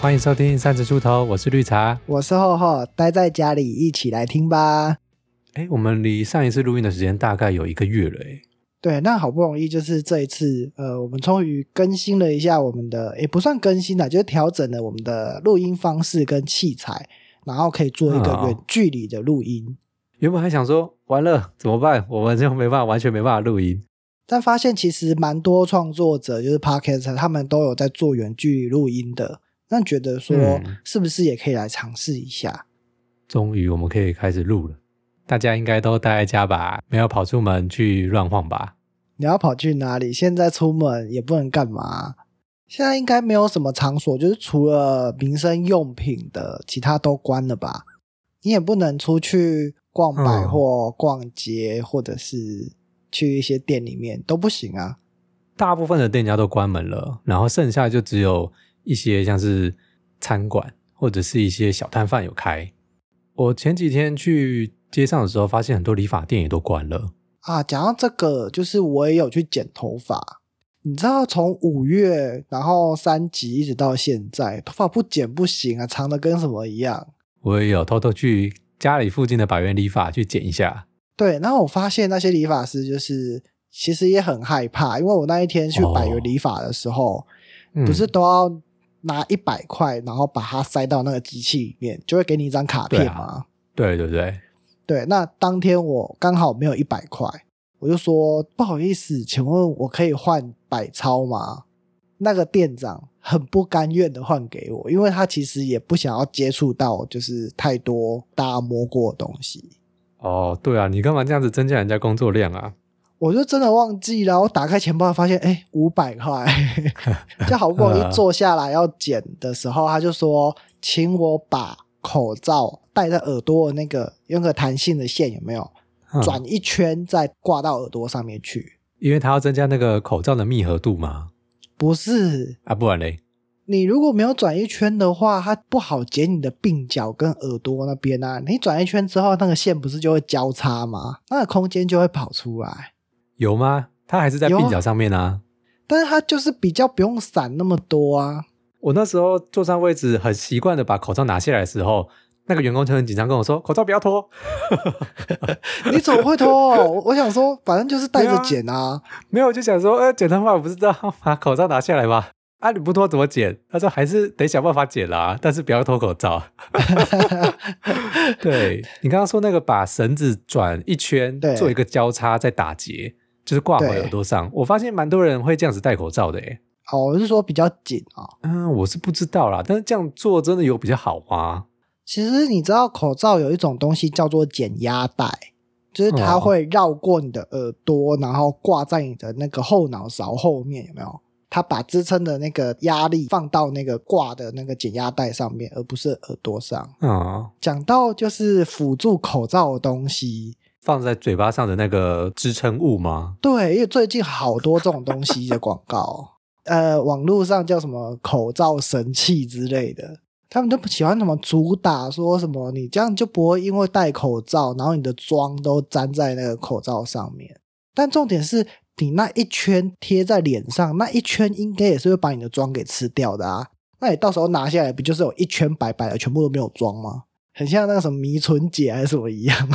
欢迎收听三十出头，我是绿茶。我是厚厚，待在家里一起来听吧。哎，我们离上一次录音的时间大概有一个月了，哎，对，那好不容易就是这一次，呃，我们终于更新了一下我们的，也不算更新了，就是调整了我们的录音方式跟器材，然后可以做一个哦远距离的录音。原本还想说完了怎么办，我们就没办法，完全没办法录音。但发现其实蛮多创作者，就是 podcast，他们都有在做远距离录音的。那觉得说嗯，是不是也可以来尝试一下？终于我们可以开始录了，大家应该都待在家吧，没有跑出门去乱晃吧？你要跑去哪里？现在出门也不能干嘛。现在应该没有什么场所，就是除了民生用品的，其他都关了吧？你也不能出去逛百货、逛街，或者是去一些店里面都不行啊。大部分的店家都关门了，然后剩下就只有一些像是餐馆或者是一些小摊贩有开。我前几天去街上的时候，发现很多理发店也都关了。啊，讲到这个，就是我也有去剪头发。你知道，从五月然后三级一直到现在，头发不剪不行啊，长的跟什么一样。我也有偷偷去家里附近的百元理发去剪一下。对，然后我发现那些理发师就是其实也很害怕，因为我那一天去百元理发的时候，嗯不是都要拿一百块，然后把它塞到那个机器里面，就会给你一张卡片对啊嘛。对对对，对，那当天我刚好没有一百块，我就说不好意思，请问我可以换百钞吗？那个店长很不甘愿的换给我，因为他其实也不想要接触到就是太多大家摸过的东西。哦，对啊，你干嘛这样子增加人家工作量啊？我就真的忘记了，我打开钱包发现，哎，五百块，就好不容易 坐下来要剪的时候，他就说，请我把口罩戴在耳朵的那个用个弹性的线有没有嗯转一圈再挂到耳朵上面去？因为他要增加那个口罩的密合度嘛。不是，啊，不然嘞？你如果没有转一圈的话，它不好剪你的鬓角跟耳朵那边啊。你转一圈之后，那个线不是就会交叉吗？那个空间就会跑出来。有吗？他还是在鬓角上面啊。但是它就是比较不用散那么多啊。我那时候坐上位置，很习惯的把口罩拿下来的时候，那个员工就很紧张跟我说：“口罩不要脱。你怎么会脱？我我想说，反正就是带着剪啊。”没有，我就想说，呃，剪头发我不知道把口罩拿下来吗？啊，你不脱怎么剪？他说还是得想办法剪啦，但是不要脱口罩。对你刚刚说那个把绳子转一圈，做一个交叉再打结，就是挂回对耳朵上。我发现蛮多人会这样子戴口罩的，诶。哦，我是说比较紧啊、嗯，我是不知道啦，但是这样做真的有比较好吗？其实你知道，口罩有一种东西叫做减压带，就是它哦会绕过你的耳朵，然后挂在你的那个后脑勺后面，有没有？它把支撑的那个压力放到那个挂的那个减压带上面，而不是耳朵上。嗯，讲到就是辅助口罩的东西，放在嘴巴上的那个支撑物吗？对，因为最近好多这种东西的广告，呃，网络上叫什么口罩神器之类的，他们都不喜欢什么主打说什么你这样就不会因为戴口罩，然后你的妆都粘在那个口罩上面。但重点是你那一圈贴在脸上，那一圈应该也是会把你的妆给吃掉的啊。那你到时候拿下来，不就是有一圈白白的，全部都没有妆吗？很像那个什么迷唇姐还是什么一样。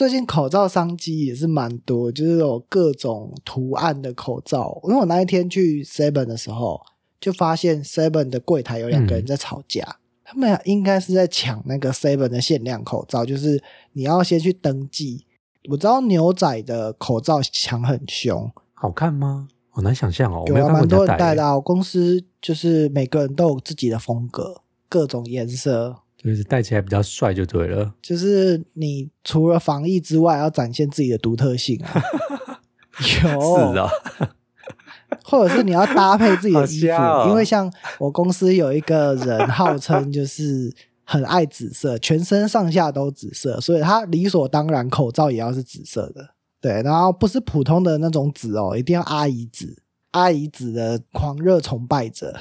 最近口罩商机也是蛮多，就是有各种图案的口罩。因为我那一天去 Seven 的时候，就发现 Seven 的柜台有两个人在吵架，他们应该是在抢那个 Seven 的限量口罩，就是你要先去登记。我知道牛仔的口罩抢很凶，好看吗？好难想象哦，有蛮多人家戴耶，人戴的、啊。我公司就是每个人都有自己的风格，各种颜色。就是戴起来比较帅就对了。就是你除了防疫之外，要展现自己的独特性啊。有，是啊，或者是你要搭配自己的衣服，哦因为像我公司有一个人号称就是很爱紫色，全身上下都紫色，所以他理所当然口罩也要是紫色的。对，然后不是普通的那种紫哦，一定要阿姨紫，阿姨紫的狂热崇拜者。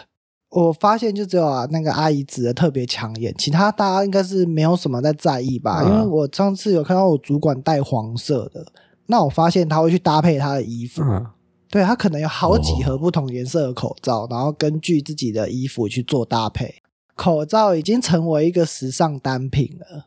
我发现就只有啊那个阿姨紫的特别抢眼，其他大家应该是没有什么在在意吧？嗯因为我上次有看到我主管戴黄色的，那我发现他会去搭配他的衣服，嗯，对，他可能有好几盒不同颜色的口罩，然后根据自己的衣服去做搭配。口罩已经成为一个时尚单品了。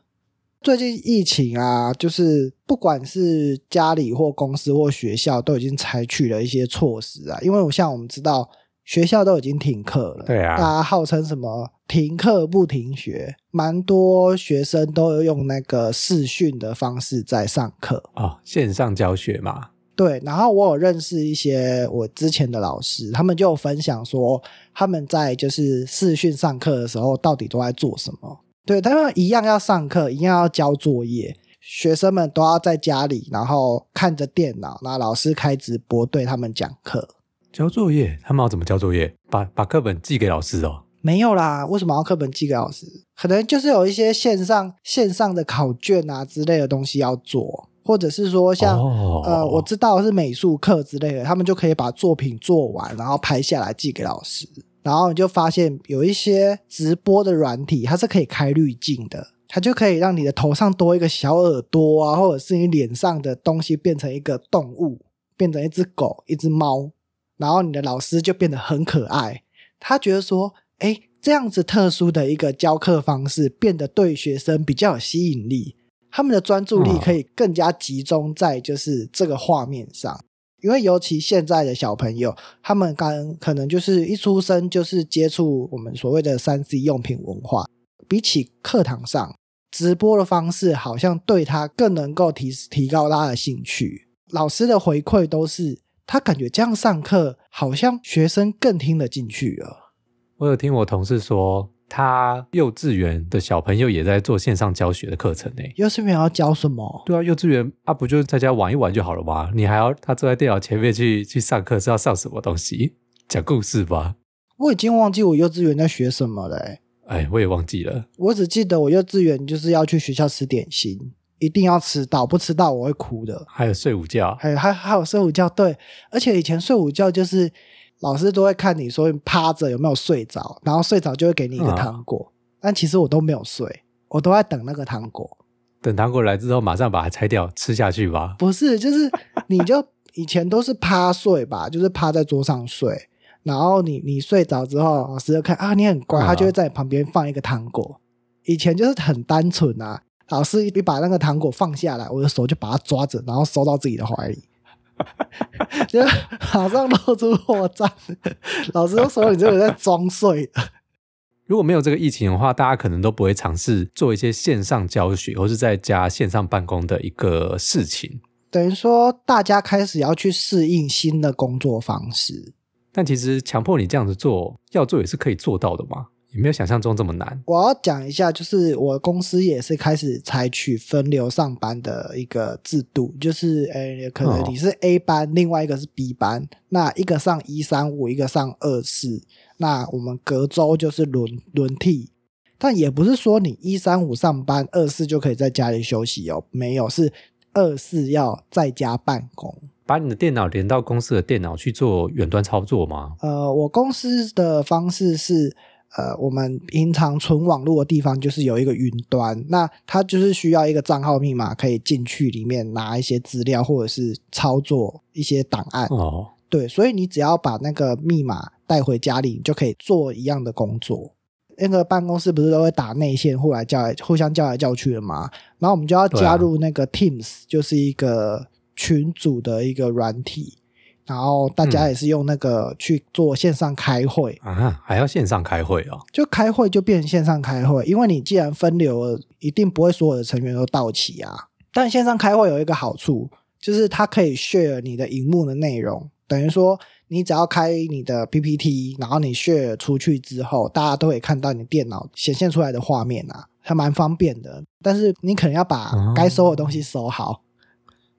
最近疫情啊，就是不管是家里或公司或学校，都已经采取了一些措施啊。因为我像我们知道，学校都已经停课了，对啊大家号称什么停课不停学，蛮多学生都用那个视讯的方式在上课。哦，线上教学嘛，对，然后我有认识一些我之前的老师，他们就分享说他们在就是视讯上课的时候到底都在做什么。对，他们一样要上课，一样要交作业，学生们都要在家里，然后看着电脑，然后老师开直播对他们讲课。交作业，他们要怎么交作业？把把课本寄给老师哦。没有啦，为什么要课本寄给老师？可能就是有一些线上线上的考卷啊之类的东西要做，或者是说像、哦呃，我知道是美术课之类的，他们就可以把作品做完，然后拍下来寄给老师。然后你就发现有一些直播的软体，它是可以开滤镜的，它就可以让你的头上多一个小耳朵啊，或者是你脸上的东西变成一个动物，变成一只狗、一只猫，然后你的老师就变得很可爱。他觉得说，哎，这样子特殊的一个教课方式，变得对学生比较有吸引力，他们的专注力嗯可以更加集中在就是这个画面上。因为尤其现在的小朋友，他们刚可能就是一出生就是接触我们所谓的三 C 用品文化，比起课堂上直播的方式，好像对他更能够提提高他的兴趣。老师的回馈都是，他感觉这样上课，好像学生更听得进去了。我有听我同事说，他幼稚园的小朋友也在做线上教学的课程呢。幼稚园要教什么？对啊，幼稚园啊，不就在家玩一玩就好了吗？你还要他坐在电脑前面去去上课，是要上什么东西？讲故事吧？我已经忘记我幼稚园在学什么了、欸。哎，我也忘记了。我只记得我幼稚园就是要去学校吃点心，一定要吃到，不吃到我会哭的。还有睡午觉，还有还还有睡午觉，对，而且以前睡午觉就是老师都会看你说你趴着有没有睡着，然后睡着就会给你一个啊糖果，但其实我都没有睡，我都在等那个糖果。等糖果来之后，马上把它拆掉吃下去吧。不是，就是你就以前都是趴睡吧，就是趴在桌上睡，然后你你睡着之后，老师就看啊你很乖，啊他就会在你旁边放一个糖果。以前就是很单纯啊，老师一把那个糖果放下来，我的手就把它抓着，然后收到自己的怀里。就马上露出破绽，老师就说你这个人在装睡的。如果没有这个疫情的话，大家可能都不会尝试做一些线上教学或是在家线上办公的一个事情。等于说，大家开始要去适应新的工作方式。但其实强迫你这样子做，要做也是可以做到的嘛，也没有想象中这么难。我要讲一下，就是我公司也是开始采取分流上班的一个制度，就是呃，可能哦你是 A 班，另外一个是 B 班，那一个上一三五，一个上二四，那我们隔周就是轮轮替。但也不是说你一三五上班，二四就可以在家里休息哦，没有，是二四要在家办公。把你的电脑连到公司的电脑去做远端操作吗？呃，我公司的方式是，呃，我们平常存网络的地方就是有一个云端，那它就是需要一个账号密码可以进去里面拿一些资料或者是操作一些档案。哦，对，所以你只要把那个密码带回家里，你就可以做一样的工作。那个办公室不是都会打内线，互来叫来，互相叫来叫去的吗？然后我们就要加入那个 Teams，、就是一个群组的一个软体，然后大家嗯也是用那个去做线上开会，啊，还要线上开会哦。就开会就变成线上开会，因为你既然分流了，一定不会所有的成员都到齐啊。但线上开会有一个好处，就是它可以 share 你的荧幕的内容，等于说你只要开你的 PPT，然后你 share 出去之后，大家都可以看到你电脑显现出来的画面啊，还蛮方便的。但是你可能要把哦该收的东西收好。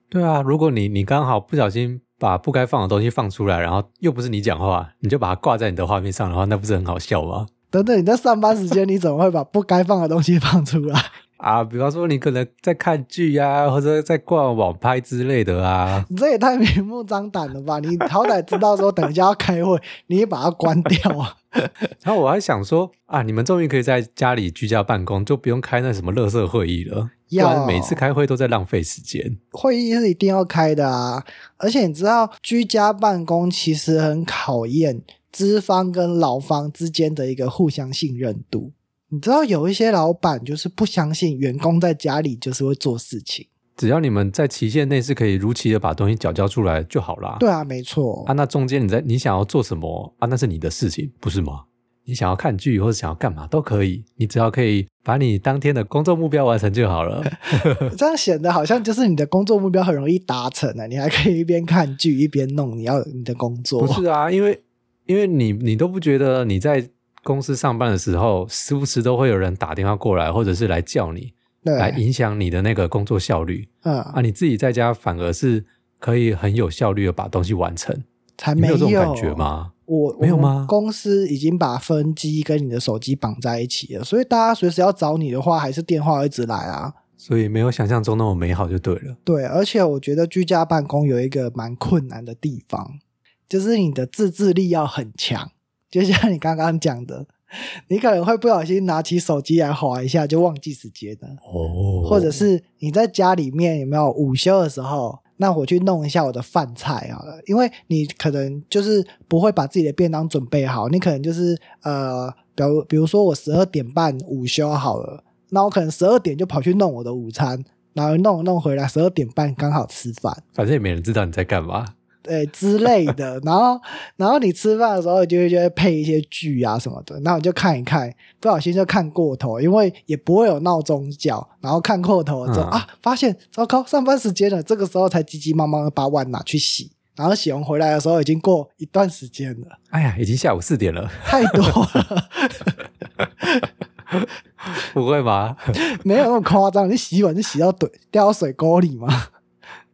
对啊，如果你你刚好不小心把不该放的东西放出来，然后又不是你讲话，你就把它挂在你的画面上的话，那不是很好笑吗？等等，你在上班时间，你怎么会把不该放的东西放出来？啊，比方说你可能在看剧啊，或者在逛网拍之类的啊。你这也太明目张胆了吧！你好歹知道说等一下要开会，你也把它关掉啊。然后我还想说啊，你们终于可以在家里居家办公，就不用开那什么乐色会议了。不要然每次开会都在浪费时间。会议是一定要开的啊，而且你知道，居家办公其实很考验资方跟劳方之间的一个互相信任度。你知道，有一些老板就是不相信员工在家里就是会做事情。只要你们在期限内是可以如期的把东西缴交出来就好啦。对啊，没错啊，，那中间你在你想要做什么啊，那是你的事情，不是吗？你想要看剧或者想要干嘛都可以，你只要可以把你当天的工作目标完成就好了。这样显得好像就是你的工作目标很容易达成了，你还可以一边看剧一边弄你要你的工作。不是啊，因为因为你你都不觉得你在公司上班的时候，时不时都会有人打电话过来，或者是来叫你，来，影响你的那个工作效率嗯，啊。你自己在家反而是可以很有效率的把东西完成，才你没有这种感觉？吗？我没有吗公司已经把分机跟你的手机绑在一起了，所以大家随时要找你的话，还是电话一直来啊。所以没有想象中那么美好就对了。对，而且我觉得居家办公有一个蛮困难的地方，就是你的自制力要很强。就像你刚刚讲的，你可能会不小心拿起手机来划一下，就忘记时间了。哦或者是你在家里面有没有午休的时候，那我去弄一下我的饭菜好了，因为你可能就是不会把自己的便当准备好，你可能就是呃，比如比如说我十二点半午休好了，那我可能十二点就跑去弄我的午餐，然后弄弄回来十二点半刚好吃饭。反正也没人知道你在干嘛。对之类的，然后然后你吃饭的时候，就会就会配一些剧啊什么的，然后你就看一看，不小心就看过头，因为也不会有闹钟叫，然后看过头了之后、嗯。啊，发现糟糕，上班时间了，这个时候才急急忙忙的把碗拿去洗，然后洗完回来的时候已经过一段时间了，哎呀，已经下午四点了，太多了，不会吧？没有那么夸张，你洗碗就洗到怼掉到水沟里吗？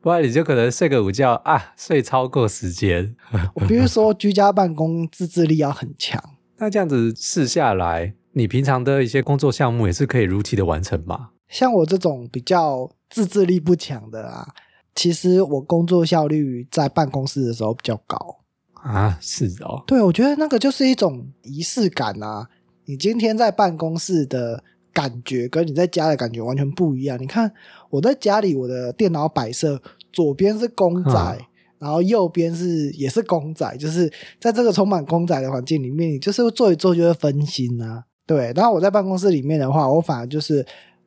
不然你就可能睡个午觉啊，睡超过时间。我比如说，居家办公自制力要很强。那这样子试下来，你平常的一些工作项目也是可以如期的完成吗？像我这种比较自制力不强的啊，其实我工作效率在办公室的时候比较高。啊，是哦，对，我觉得那个就是一种仪式感啊。你今天在办公室的感觉跟你在家的感觉完全不一样。你看我在家里，我的电脑摆设左边是公仔，嗯然后右边是也是公仔，就是在这个充满公仔的环境里面，你就是做一做就会分心啊。对，然后我在办公室里面的话，我反而就是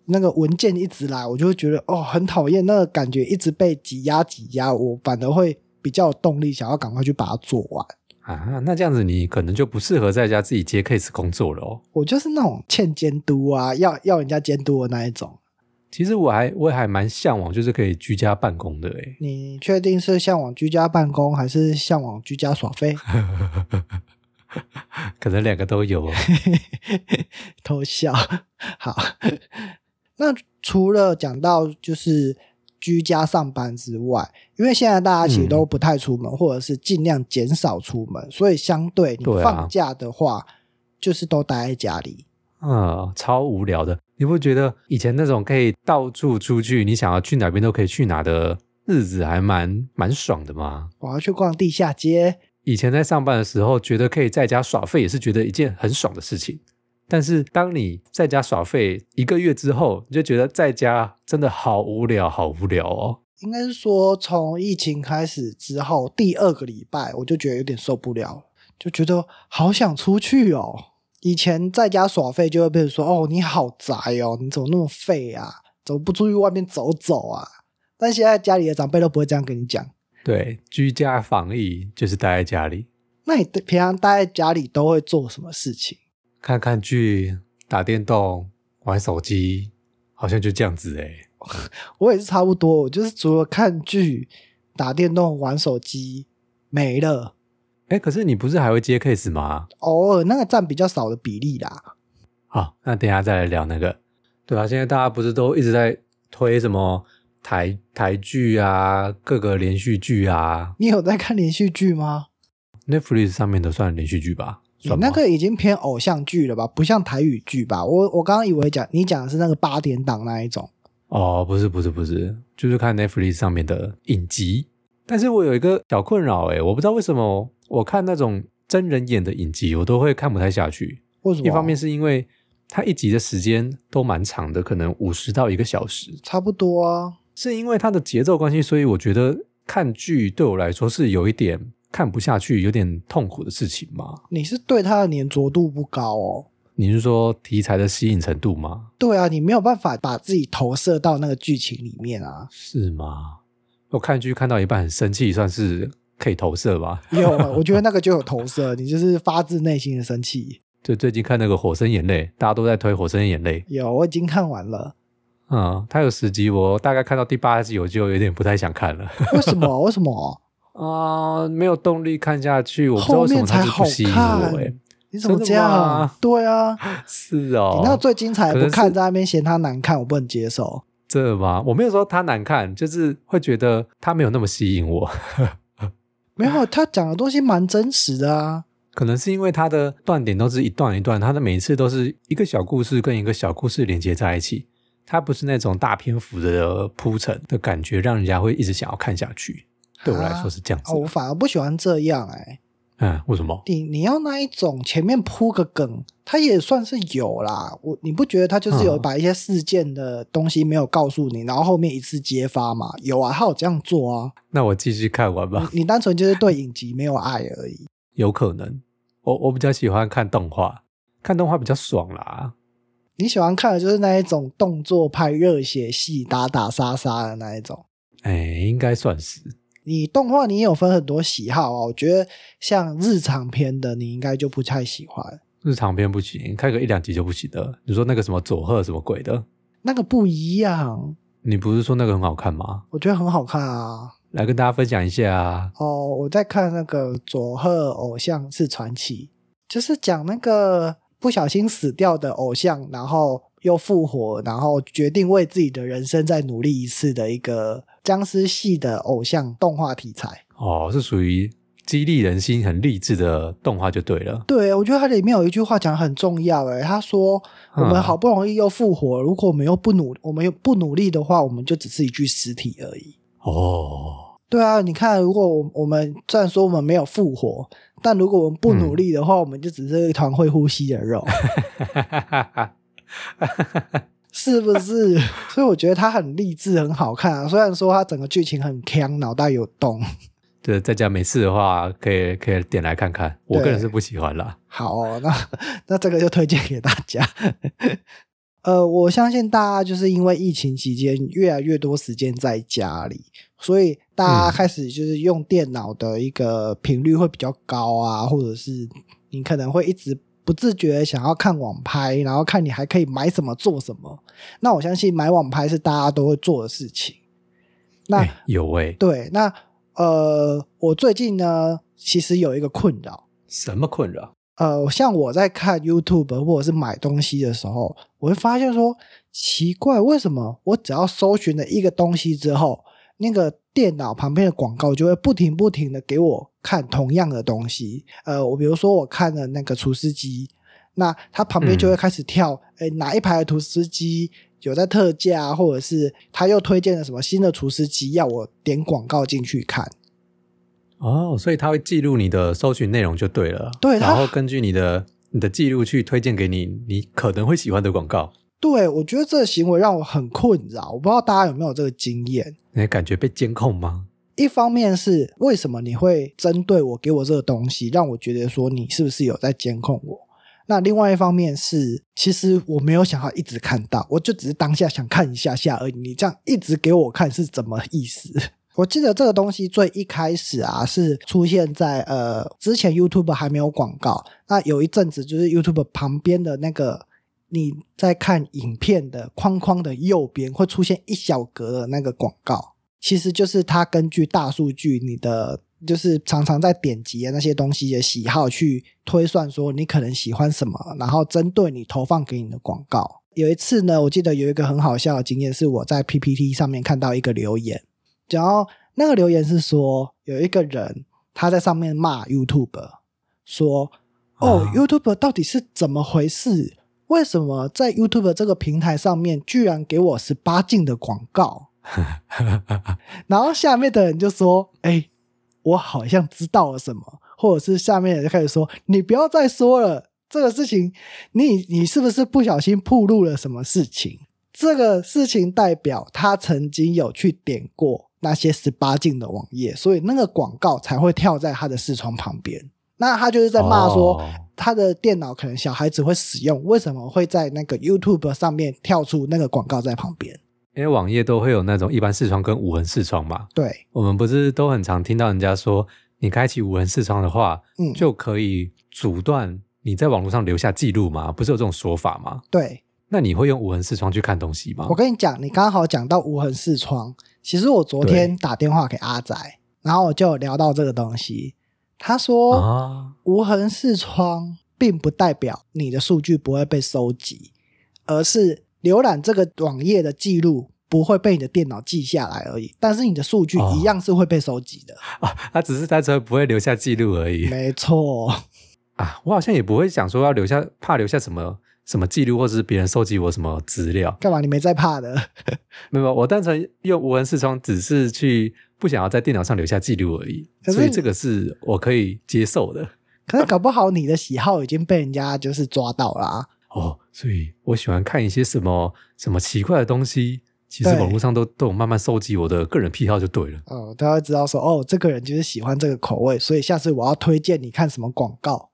那个文件一直来，我就会觉得哦很讨厌，那个感觉一直被挤压挤压，我反而会比较有动力，想要赶快去把它做完。啊，那这样子你可能就不适合在家自己接 case 工作了哦。我就是那种欠监督啊，要要人家监督的那一种。其实我还我也还蛮向往，就是可以居家办公的诶。你确定是向往居家办公，还是向往居家耍飞？可能两个都有哦。偷笑。好，那除了讲到就是居家上班之外，因为现在大家其实都不太出门，或者是尽量减少出门，所以相对你放假的话，就是都待在家里。嗯，超无聊的。你不觉得以前那种可以到处出去，你想要去哪边都可以去哪的日子，还蛮蛮爽的吗？我要去逛地下街，以前在上班的时候，觉得可以在家耍废，也是觉得一件很爽的事情。但是当你在家耍废一个月之后，你就觉得在家真的好无聊，好无聊哦。应该是说从疫情开始之后，第二个礼拜我就觉得有点受不了了，就觉得好想出去哦。以前在家耍废就会被人说：“哦，你好宅哦，你怎么那么废啊？怎么不出去外面走走啊？”但现在家里的长辈都不会这样跟你讲。对，居家防疫就是待在家里那你平常待在家里都会做什么事情？看看剧、打电动、玩手机，好像就这样子诶。我也是差不多，我就是除了看剧、打电动、玩手机没了，哎，可是你不是还会接 case 吗？偶尔那个占比较少的比例啦。好，那等一下再来聊那个。对啊，现在大家不是都一直在推什么台台剧啊，各个连续剧啊你有在看连续剧吗？，Netflix 上面的算连续剧吧？你那个已经偏偶像剧了吧？不像台语剧吧？我我刚刚以为讲你讲的是那个八点档那一种。哦，不是不是不是，就是看 Netflix 上面的影集。但是我有一个小困扰，诶，我不知道为什么我看那种真人演的影集，我都会看不太下去。为什么？一方面是因为它一集的时间都蛮长的，可能五十到一个小时。差不多啊。是因为它的节奏关系，所以我觉得看剧对我来说是有一点看不下去、有点痛苦的事情吗？你是对它的粘着度不高哦。你是说题材的吸引程度吗？对啊，你没有办法把自己投射到那个剧情里面啊。是吗？我看剧看到一半很生气，算是可以投射吧？有，我觉得那个就有投射，你就是发自内心的生气。就最近看那个《火神眼泪》，大家都在推《火神眼泪》。有，我已经看完了。嗯，它有十集，我大概看到第八集，我就有点不太想看了。为什么？为什么？啊，没有动力看下去。我不知道后为什么面才好它就不吸引我、看欸。。你怎么这样吗？对啊，是哦，你那最精彩不看，在那边嫌它难看，我不能接受。真的吗？我没有说它难看，就是会觉得它没有那么吸引我。没有，他讲的东西蛮真实的啊。可能是因为他的断点都是一段一段，他的每一次都是一个小故事跟一个小故事连接在一起，它不是那种大篇幅的铺陈的感觉，让人家会一直想要看下去。对我来说是这样子哦，。我反而不喜欢这样哎、嗯，为什么？你你要那一种前面铺个梗，它也算是有啦。我你不觉得它就是有嗯把一些事件的东西没有告诉你，然后后面一次揭发嘛？有啊，他有这样做啊。那我继续看完吧。你你单纯就是对影集没有爱而已。有可能，我我比较喜欢看动画，看动画比较爽啦。你喜欢看的就是那一种动作派热血戏、打打杀杀的那一种。哎，应该算是。你动画你也有分很多喜好啊，我觉得像日常片的你应该就不太喜欢，日常片不行，看个一两集就不行的。你说那个什么佐贺什么鬼的，那个不一样，你不是说那个很好看吗？我觉得很好看啊。来跟大家分享一下啊。哦，我在看那个佐贺偶像是传奇，就是讲那个不小心死掉的偶像，然后又复活，然后决定为自己的人生再努力一次的一个僵尸系的偶像动画题材。哦，是属于激励人心、很励志的动画就对了。对，我觉得它里面有一句话讲得很重要，诶，他说我们嗯好不容易又复活，如果我们又不努，我们又不努力的话，我们就只是一具尸体而已。哦，对啊，你看，如果我我们虽然说我们没有复活，但如果我们不努力的话，我们就只是一团会呼吸的肉，是不是？所以我觉得它很励志，很好看啊。虽然说它整个剧情很坑，脑袋有洞。对在家没事的话，可以可以点来看看。我个人是不喜欢啦。好、哦，那 那这个就推荐给大家。呃，我相信大家就是因为疫情期间越来越多时间在家里，所以大家嗯开始就是用电脑的一个频率会比较高啊，或者是你可能会一直不自觉地想要看网拍，然后看你还可以买什么做什么。那我相信买网拍是大家都会做的事情。那、哎有哎、对，那呃，我最近呢，其实有一个困扰。什么困扰？呃，像我在看 YouTube 或者是买东西的时候，我会发现说，奇怪，为什么我只要搜寻了一个东西之后，那个电脑旁边的广告就会不停不停的给我看同样的东西？呃，我比如说我看了那个厨师机，那它旁边就会开始跳，哎、哪一排的厨师机有在特价，或者是他又推荐了什么新的厨师机，要我点广告进去看。哦，所以它会记录你的搜寻内容就对了。对然后根据你的你的记录去推荐给你你可能会喜欢的广告。对，我觉得这个行为让我很困扰，我不知道大家有没有这个经验。你感觉被监控吗？一方面是为什么你会针对我给我这个东西，让我觉得说你是不是有在监控我？那另外一方面是，其实我没有想要一直看到，我就只是当下想看一下下而已。你这样一直给我看是怎么意思？我记得这个东西最一开始啊，是出现在呃之前 YouTube 还没有广告，那有一阵子就是 YouTube 旁边的那个你在看影片的框框的右边会出现一小格的那个广告，其实就是它根据大数据你的就是常常在点击的那些东西的喜好去推算说你可能喜欢什么，然后针对你投放给你的广告。有一次呢，我记得有一个很好笑的经验，是我在 PPT 上面看到一个留言，然后那个留言是说有一个人他在上面骂 YouTube，说哦、啊 YouTube 到底是怎么回事？为什么在 YouTube 这个平台上面居然给我十八禁的广告？然后下面的人就说：“哎、我好像知道了什么。”或者是下面的人就开始说：“你不要再说了，这个事情，你你是不是不小心暴露了什么事情？这个事情代表他曾经有去点过那些十八禁的网页，所以那个广告才会跳在他的视窗旁边。那他就是在骂说，哦他的电脑可能小孩子会使用，为什么会在那个 YouTube 上面跳出那个广告在旁边？因为网页都会有那种一般视窗跟无痕视窗嘛，对，我们不是都很常听到人家说，你开启无痕视窗的话，嗯就可以阻断你在网络上留下记录吗？不是有这种说法吗？对，那你会用无痕视窗去看东西吗我？跟你讲，你刚好讲到无痕视窗，其实我昨天打电话给阿仔，然后我就聊到这个东西。他说，啊，无痕视窗并不代表你的数据不会被收集，而是浏览这个网页的记录不会被你的电脑记下来而已。但是你的数据哦一样是会被收集的啊。他只是单纯不会留下记录而已没错，啊。我好像也不会想说要留下，怕留下什么什么记录，或者是别人收集我什么资料。干嘛你没在怕的？没有，我单纯用无痕视窗，只是去不想要在电脑上留下记录而已。所以这个是我可以接受的。可是搞不好你的喜好已经被人家就是抓到啦、哦，所以我喜欢看一些什么什么奇怪的东西，其实对网络上都都有慢慢收集我的个人癖好就对了。哦，大家知道说，哦，这个人就是喜欢这个口味，所以下次我要推荐你看什么广告。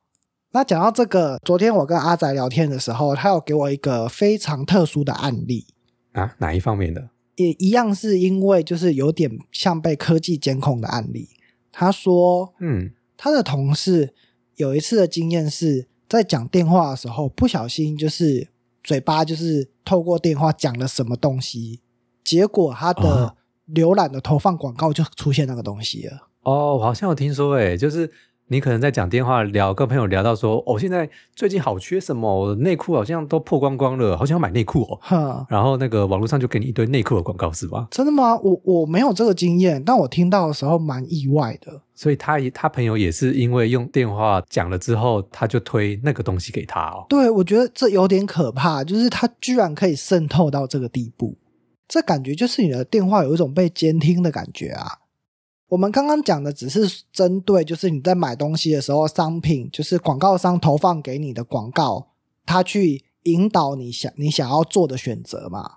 那讲到这个，昨天我跟阿仔聊天的时候，他有给我一个非常特殊的案例，啊，哪一方面的？也一样是因为就是有点像被科技监控的案例。他说，嗯，他的同事有一次的经验是在讲电话的时候，不小心就是嘴巴就是透过电话讲了什么东西，结果他的啊浏览的投放广告就出现那个东西了。哦，我好像有听说，诶，就是你可能在讲电话聊，跟朋友聊到说，哦，现在最近好缺什么，我的内裤好像都破光光了，好想要买内裤哦。哼，然后那个网络上就给你一堆内裤的广告，是吧？真的吗？我我没有这个经验，但我听到的时候蛮意外的。所以他也他朋友也是因为用电话讲了之后，他就推那个东西给他哦。对，我觉得这有点可怕，就是他居然可以渗透到这个地步，这感觉就是你的电话有一种被监听的感觉啊。我们刚刚讲的只是针对，就是你在买东西的时候，商品就是广告商投放给你的广告，它去引导你想你想要做的选择嘛。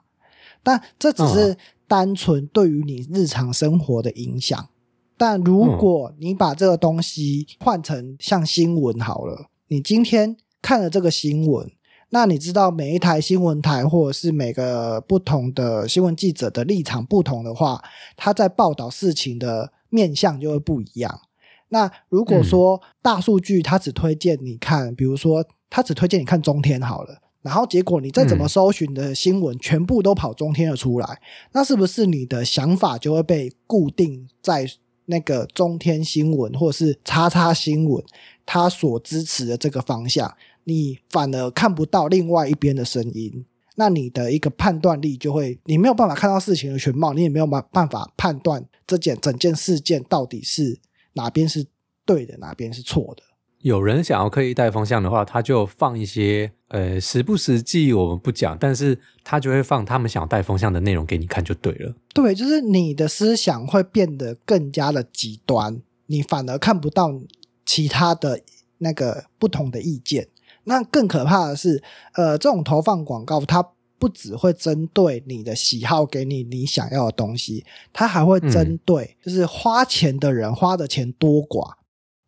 但这只是单纯对于你日常生活的影响。但如果你把这个东西换成像新闻好了，你今天看了这个新闻，那你知道每一台新闻台或者是每个不同的新闻记者的立场不同的话，他在报道事情的面向就会不一样。那如果说大数据它只推荐你看，比如说它只推荐你看中天好了，然后结果你再怎么嗯搜寻的新闻全部都跑中天了出来，那是不是你的想法就会被固定在那个中天新闻或者是叉叉新闻它所支持的这个方向？你反而看不到另外一边的声音，那你的一个判断力就会，你没有办法看到事情的全貌，你也没有办办法判断这件整件事件到底是哪边是对的，哪边是错的。有人想要刻意带风向的话，他就放一些呃实不实际我们不讲，但是他就会放他们想要带风向的内容给你看就对了。对，就是你的思想会变得更加的极端，你反而看不到其他的那个不同的意见。那更可怕的是，呃，这种投放广告，它不只会针对你的喜好，给你你想要的东西，它还会针对就是花钱的人花的钱多寡。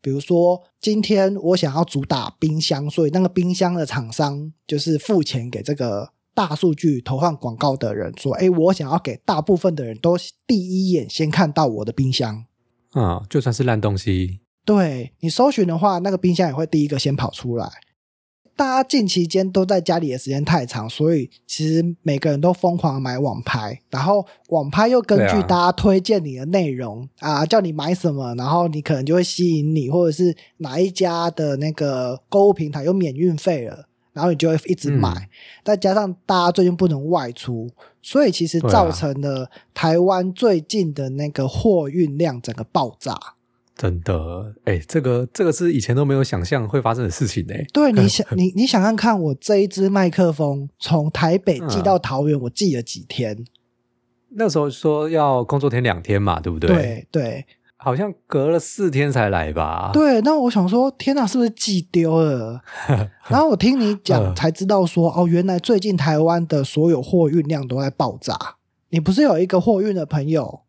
比如说，今天我想要主打冰箱，所以那个冰箱的厂商就是付钱给这个大数据投放广告的人，说：“哎，我想要给大部分的人都第一眼先看到我的冰箱。啊、就算是烂东西，对你搜寻的话，那个冰箱也会第一个先跑出来。大家近期间都在家里的时间太长，所以其实每个人都疯狂地买网拍，然后网拍又根据大家推荐你的内容啊叫你买什么，然后你可能就会吸引你，或者是哪一家的那个购物平台又免运费了，然后你就会一直买。嗯再加上大家最近不能外出，所以其实造成了台湾最近的那个货运量整个爆炸。真的，哎，这个这个是以前都没有想象会发生的事情哎。对，你 想你你想看看，我这一支麦克风从台北寄嗯到桃园，我寄了几天？那时候说要工作天两天嘛，对不对？对对，好像隔了四天才来吧？对，那我想说，天哪，是不是寄丢了？然后我听你讲嗯才知道说，哦，原来最近台湾的所有货运量都在爆炸。你不是有一个货运的朋友？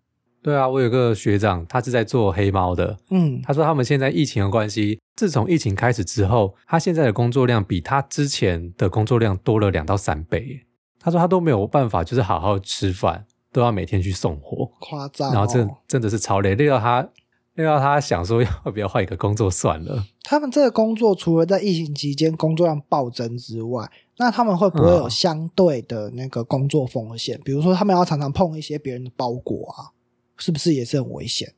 对啊，我有个学长，他是在做黑猫的。嗯，他说他们现在疫情的关系，自从疫情开始之后，他现在的工作量比他之前的工作量多了两到三倍耶。他说他都没有办法，就是好好吃饭，都要每天去送货，夸张、哦。然后真真的是超累，累到他累到他想说要不要换一个工作算了。他们这个工作除了在疫情期间工作量暴增之外，那他们会不会有嗯相对的那个工作风险？比如说，他们要常常碰一些别人的包裹啊，是不是也是很危险？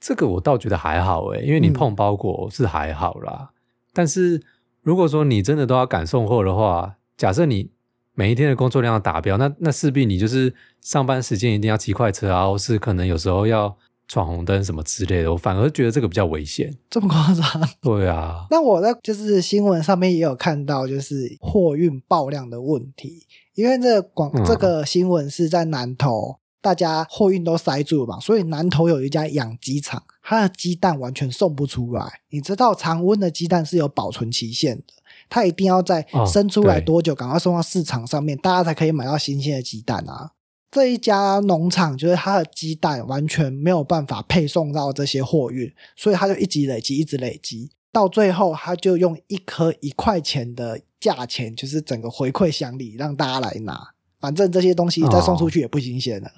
这个我倒觉得还好诶，因为你嗯碰包裹是还好啦。但是如果说你真的都要赶送货的话，假设你每一天的工作量要达标，那那势必你就是上班时间一定要骑快车啊，或是可能有时候要闯红灯什么之类的。我反而觉得这个比较危险。这么夸张？对啊，那我在就是新闻上面也有看到，就是货运爆量的问题，因为这个广、嗯这个新闻是在南投，大家货运都塞住了嘛，所以南投有一家养鸡场，它的鸡蛋完全送不出来。你知道常温的鸡蛋是有保存期限的，它一定要在哦生出来多久，赶快送到市场上面，大家才可以买到新鲜的鸡蛋啊。这一家农场就是它的鸡蛋完全没有办法配送到这些货运，所以它就一直累积，一直累积，到最后它就用一颗一块钱的价钱，就是整个回馈乡里，让大家来拿。反正这些东西再送出去也不新鲜了，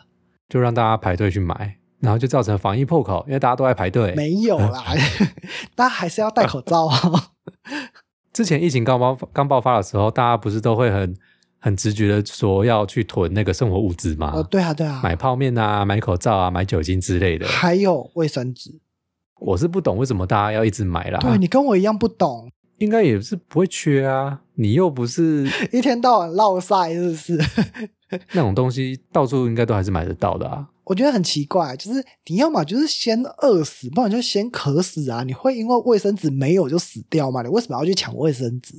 就让大家排队去买，然后就造成防疫破口，因为大家都在排队。没有啦，大家还是要戴口罩哦。之前疫情刚爆刚爆发的时候，大家不是都会很很直觉的说要去囤那个生活物资吗？哦，对啊，对啊，买泡面啊，买口罩啊，买酒精之类的。还有卫生纸。我是不懂为什么大家要一直买啦。对你跟我一样不懂，应该也是不会缺啊。你又不是 一天到晚落晒，是不是？那种东西，到处应该都还是买得到的啊。我觉得很奇怪，就是你要么就是先饿死，不然就先渴死啊！你会因为卫生纸没有就死掉吗？你为什么要去抢卫生纸？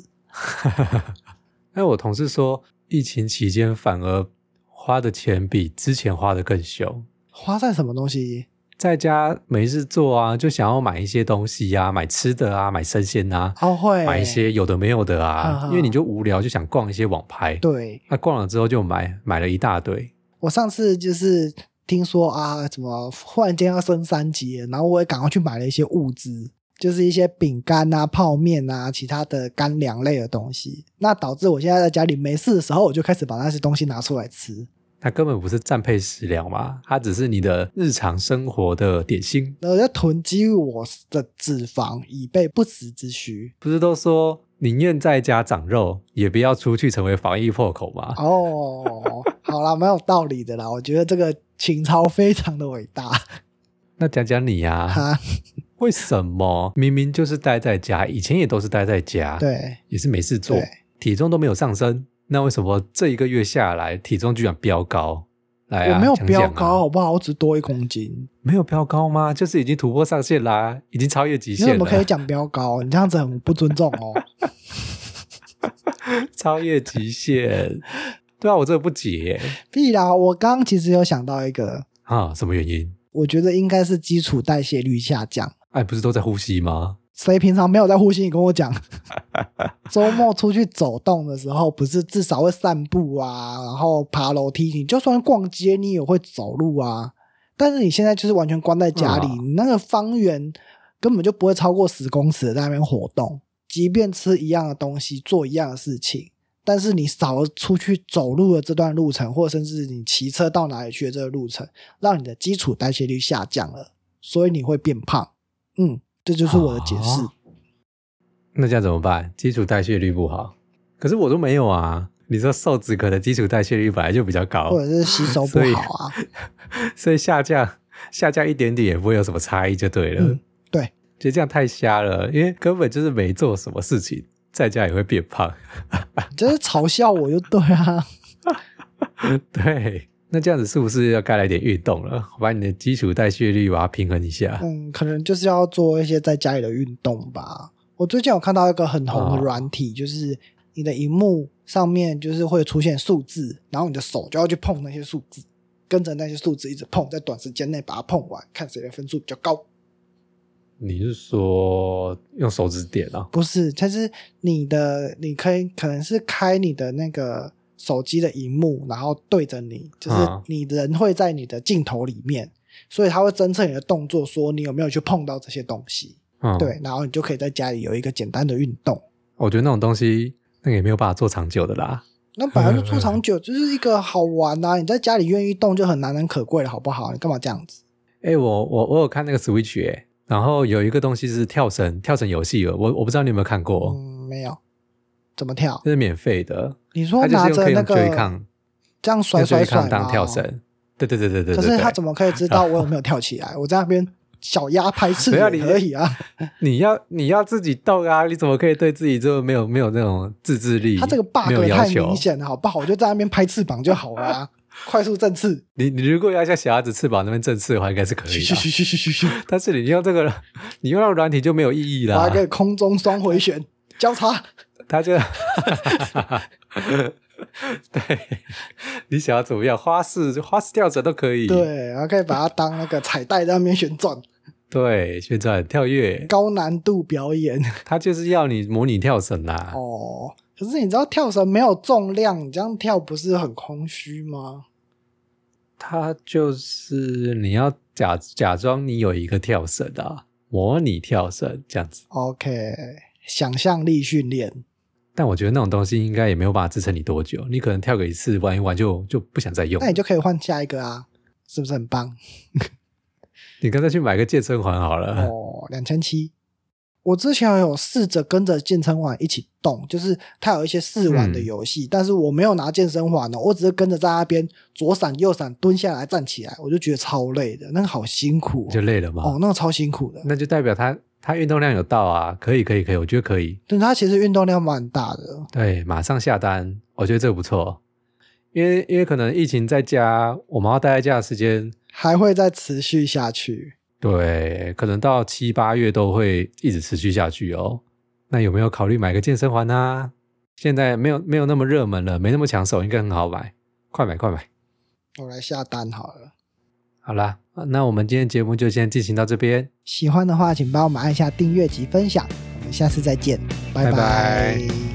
那我同事说，疫情期间反而花的钱比之前花的更凶。花在什么东西？在家没事做啊，就想要买一些东西呀、买吃的啊，买生鲜啊，哦，会买一些有的没有的哈啊哈，因为你就无聊，就想逛一些网拍。对。那逛了之后就买，买了一大堆。我上次就是听说啊，怎么忽然间要升三级，然后我也赶快去买了一些物资，就是一些饼干啊、泡面啊、其他的干粮类的东西。那导致我现在在家里没事的时候，我就开始把那些东西拿出来吃，它根本不是战配食粮嘛，它只是你的日常生活的点心。然后在囤积我的脂肪，以备不时之需。不是都说宁愿在家长肉，也不要出去成为防疫破口吗？哦，好啦，蛮有道理的啦。我觉得这个情操非常的伟大那讲讲你呀、哈。为什么明明就是待在家，以前也都是待在家，，对，也是没事做对，体重都没有上升，那为什么这一个月下来体重居然飙高？来啊，我没有飙高，好不好？我只多一公斤。没有飙高吗？就是已经突破上限啦，已经超越极限了，怎么可以讲飙高？你这样子很不尊重哦。超越极限。对啊，我这个不解必 啦！我刚刚其实有想到一个，啊，什么原因？我觉得应该是基础代谢率下降。哎，不是都在呼吸吗？谁平常没有在呼吸？你跟我讲，周末出去走动的时候，不是至少会散步啊，然后爬楼梯。你就算逛街，你也会走路啊。但是你现在就是完全关在家里，嗯你那个方圆根本就不会超过十公尺的在那边活动。即便吃一样的东西，做一样的事情，但是你少了出去走路的这段路程，或者甚至你骑车到哪里去的这个路程，让你的基础代谢率下降了，所以你会变胖。嗯，这就是我的解释。哦那这样怎么办？基础代谢率不好，可是我都没有啊。你说瘦子可能基础代谢率本来就比较高或，者是吸收不好啊。所以下降下降一点点也不会有什么差异就对了。嗯，对，觉得这样太瞎了，因为根本就是没做什么事情，在家也会变胖。你这是嘲笑我就对啊。对，那这样子是不是要该来点运动了？把你的基础代谢率把它平衡一下。嗯，可能就是要做一些在家里的运动吧。我最近有看到一个很红的哦软体，就是你的荧幕上面就是会出现数字，然后你的手就要去碰那些数字。跟着那些数字一直碰，在短时间内把它碰完，看谁的分数比较高。你是说用手指点啊？不是，它是你的，你可以可能是开你的那个手机的荧幕，然后对着你，就是嗯你人会在你的镜头里面，所以它会侦测你的动作，说你有没有去碰到这些东西。嗯，，对，然后你就可以在家里有一个简单的运动。我觉得那种东西那个也没有办法做长久的啦。那本来就做长久，就是一个好玩啊！你在家里愿意动就很难能可贵了，好不好？你干嘛这样子？哎、我我我有看那个 Switch 哎、然后有一个东西是跳绳跳绳游戏，我我不知道你有没有看过，嗯，没有。怎么跳？这是免费的，你说拿着那个这样甩甩甩当跳绳。对对对对对可是他怎么可以知道我有没有跳起来？我在那边小鸭拍翅没有你也可以啊。你要你要自己动啊！你怎么可以对自己就没有没有那种自制力？他这个 bug 太明。显了，好不好？我就在那边拍翅膀就好了啊，快速振翅，你你如果要像小鸭子翅膀那边振翅的话，应该是可以的。咻咻咻咻咻咻咻，但是你用这个，你用那个软体就没有意义啦我还。可以空中双回旋交叉。他就 对，你想要怎么样？花式花式跳绳都可以。对，然后可以把它当那个彩带在那边旋转，对，旋转跳跃，高难度表演他就是要你模拟跳绳啦。哦。可是你知道跳绳没有重量，你这样跳不是很空虚吗？他就是你要假假装你有一个跳绳啊，模拟跳绳这样子。OK，想象力训练。但我觉得那种东西应该也没有办法支撑你多久，你可能跳个一次玩一玩就就不想再用那。你就可以换下一个啊，是不是很棒？你刚才去买个健身环好了。哦，两千七。我之前有试着跟着健身环一起动，就是它有一些试玩的游戏，但是我没有拿健身环哦，我只是跟着在那边左闪右闪蹲下来站起来，我就觉得超累的，那个好辛苦就累了嘛。哦，那个超辛苦的。那就代表他他运动量有到啊，可以可以可以，我觉得可以。但他其实运动量蛮大的，对，马上下单，我觉得这个不错。因为因为可能疫情在家，我们要待在家的时间，还会再持续下去。对，可能到七八月都会一直持续下去哦。那有没有考虑买个健身环啊？现在没有没有那么热门了，没那么抢手，应该很好买，快买快买。我来下单好了。好啦，那我们今天节目就先进行到这边，喜欢的话，请帮我们按下订阅及分享。我们下次再见，拜拜。拜拜